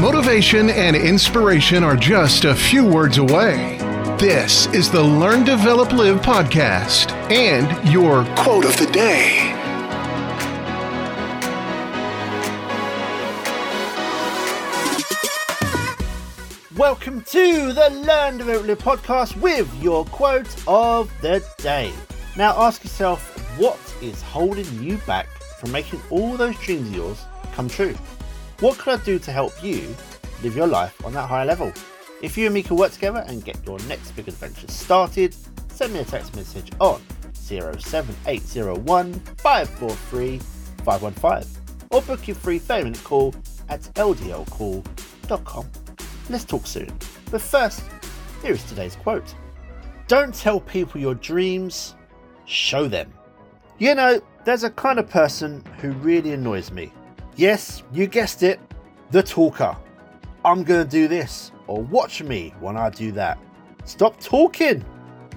Motivation and inspiration are just a few words away. This is the Learn, Develop, Live podcast and your quote of the day. Welcome to the Learn, Develop, Live podcast with your quote of the day. Now ask yourself, what is holding you back from making all those dreams of yours come true? What can I do to help you live your life on that higher level? If you and me can work together and get your next big adventure started, send me a text message on 07801 543 515 or book your free 30 minute call at ldlcall.com. Let's talk soon. But first, here is today's quote Don't tell people your dreams, show them. You know, there's a kind of person who really annoys me. Yes, you guessed it, the talker. I'm gonna do this, or watch me when I do that. Stop talking!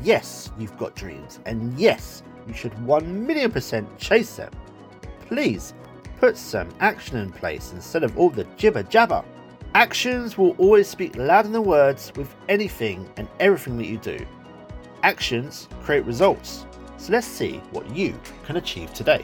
Yes, you've got dreams, and yes, you should 1 million percent chase them. Please put some action in place instead of all the jibber jabber. Actions will always speak louder than words with anything and everything that you do. Actions create results. So let's see what you can achieve today.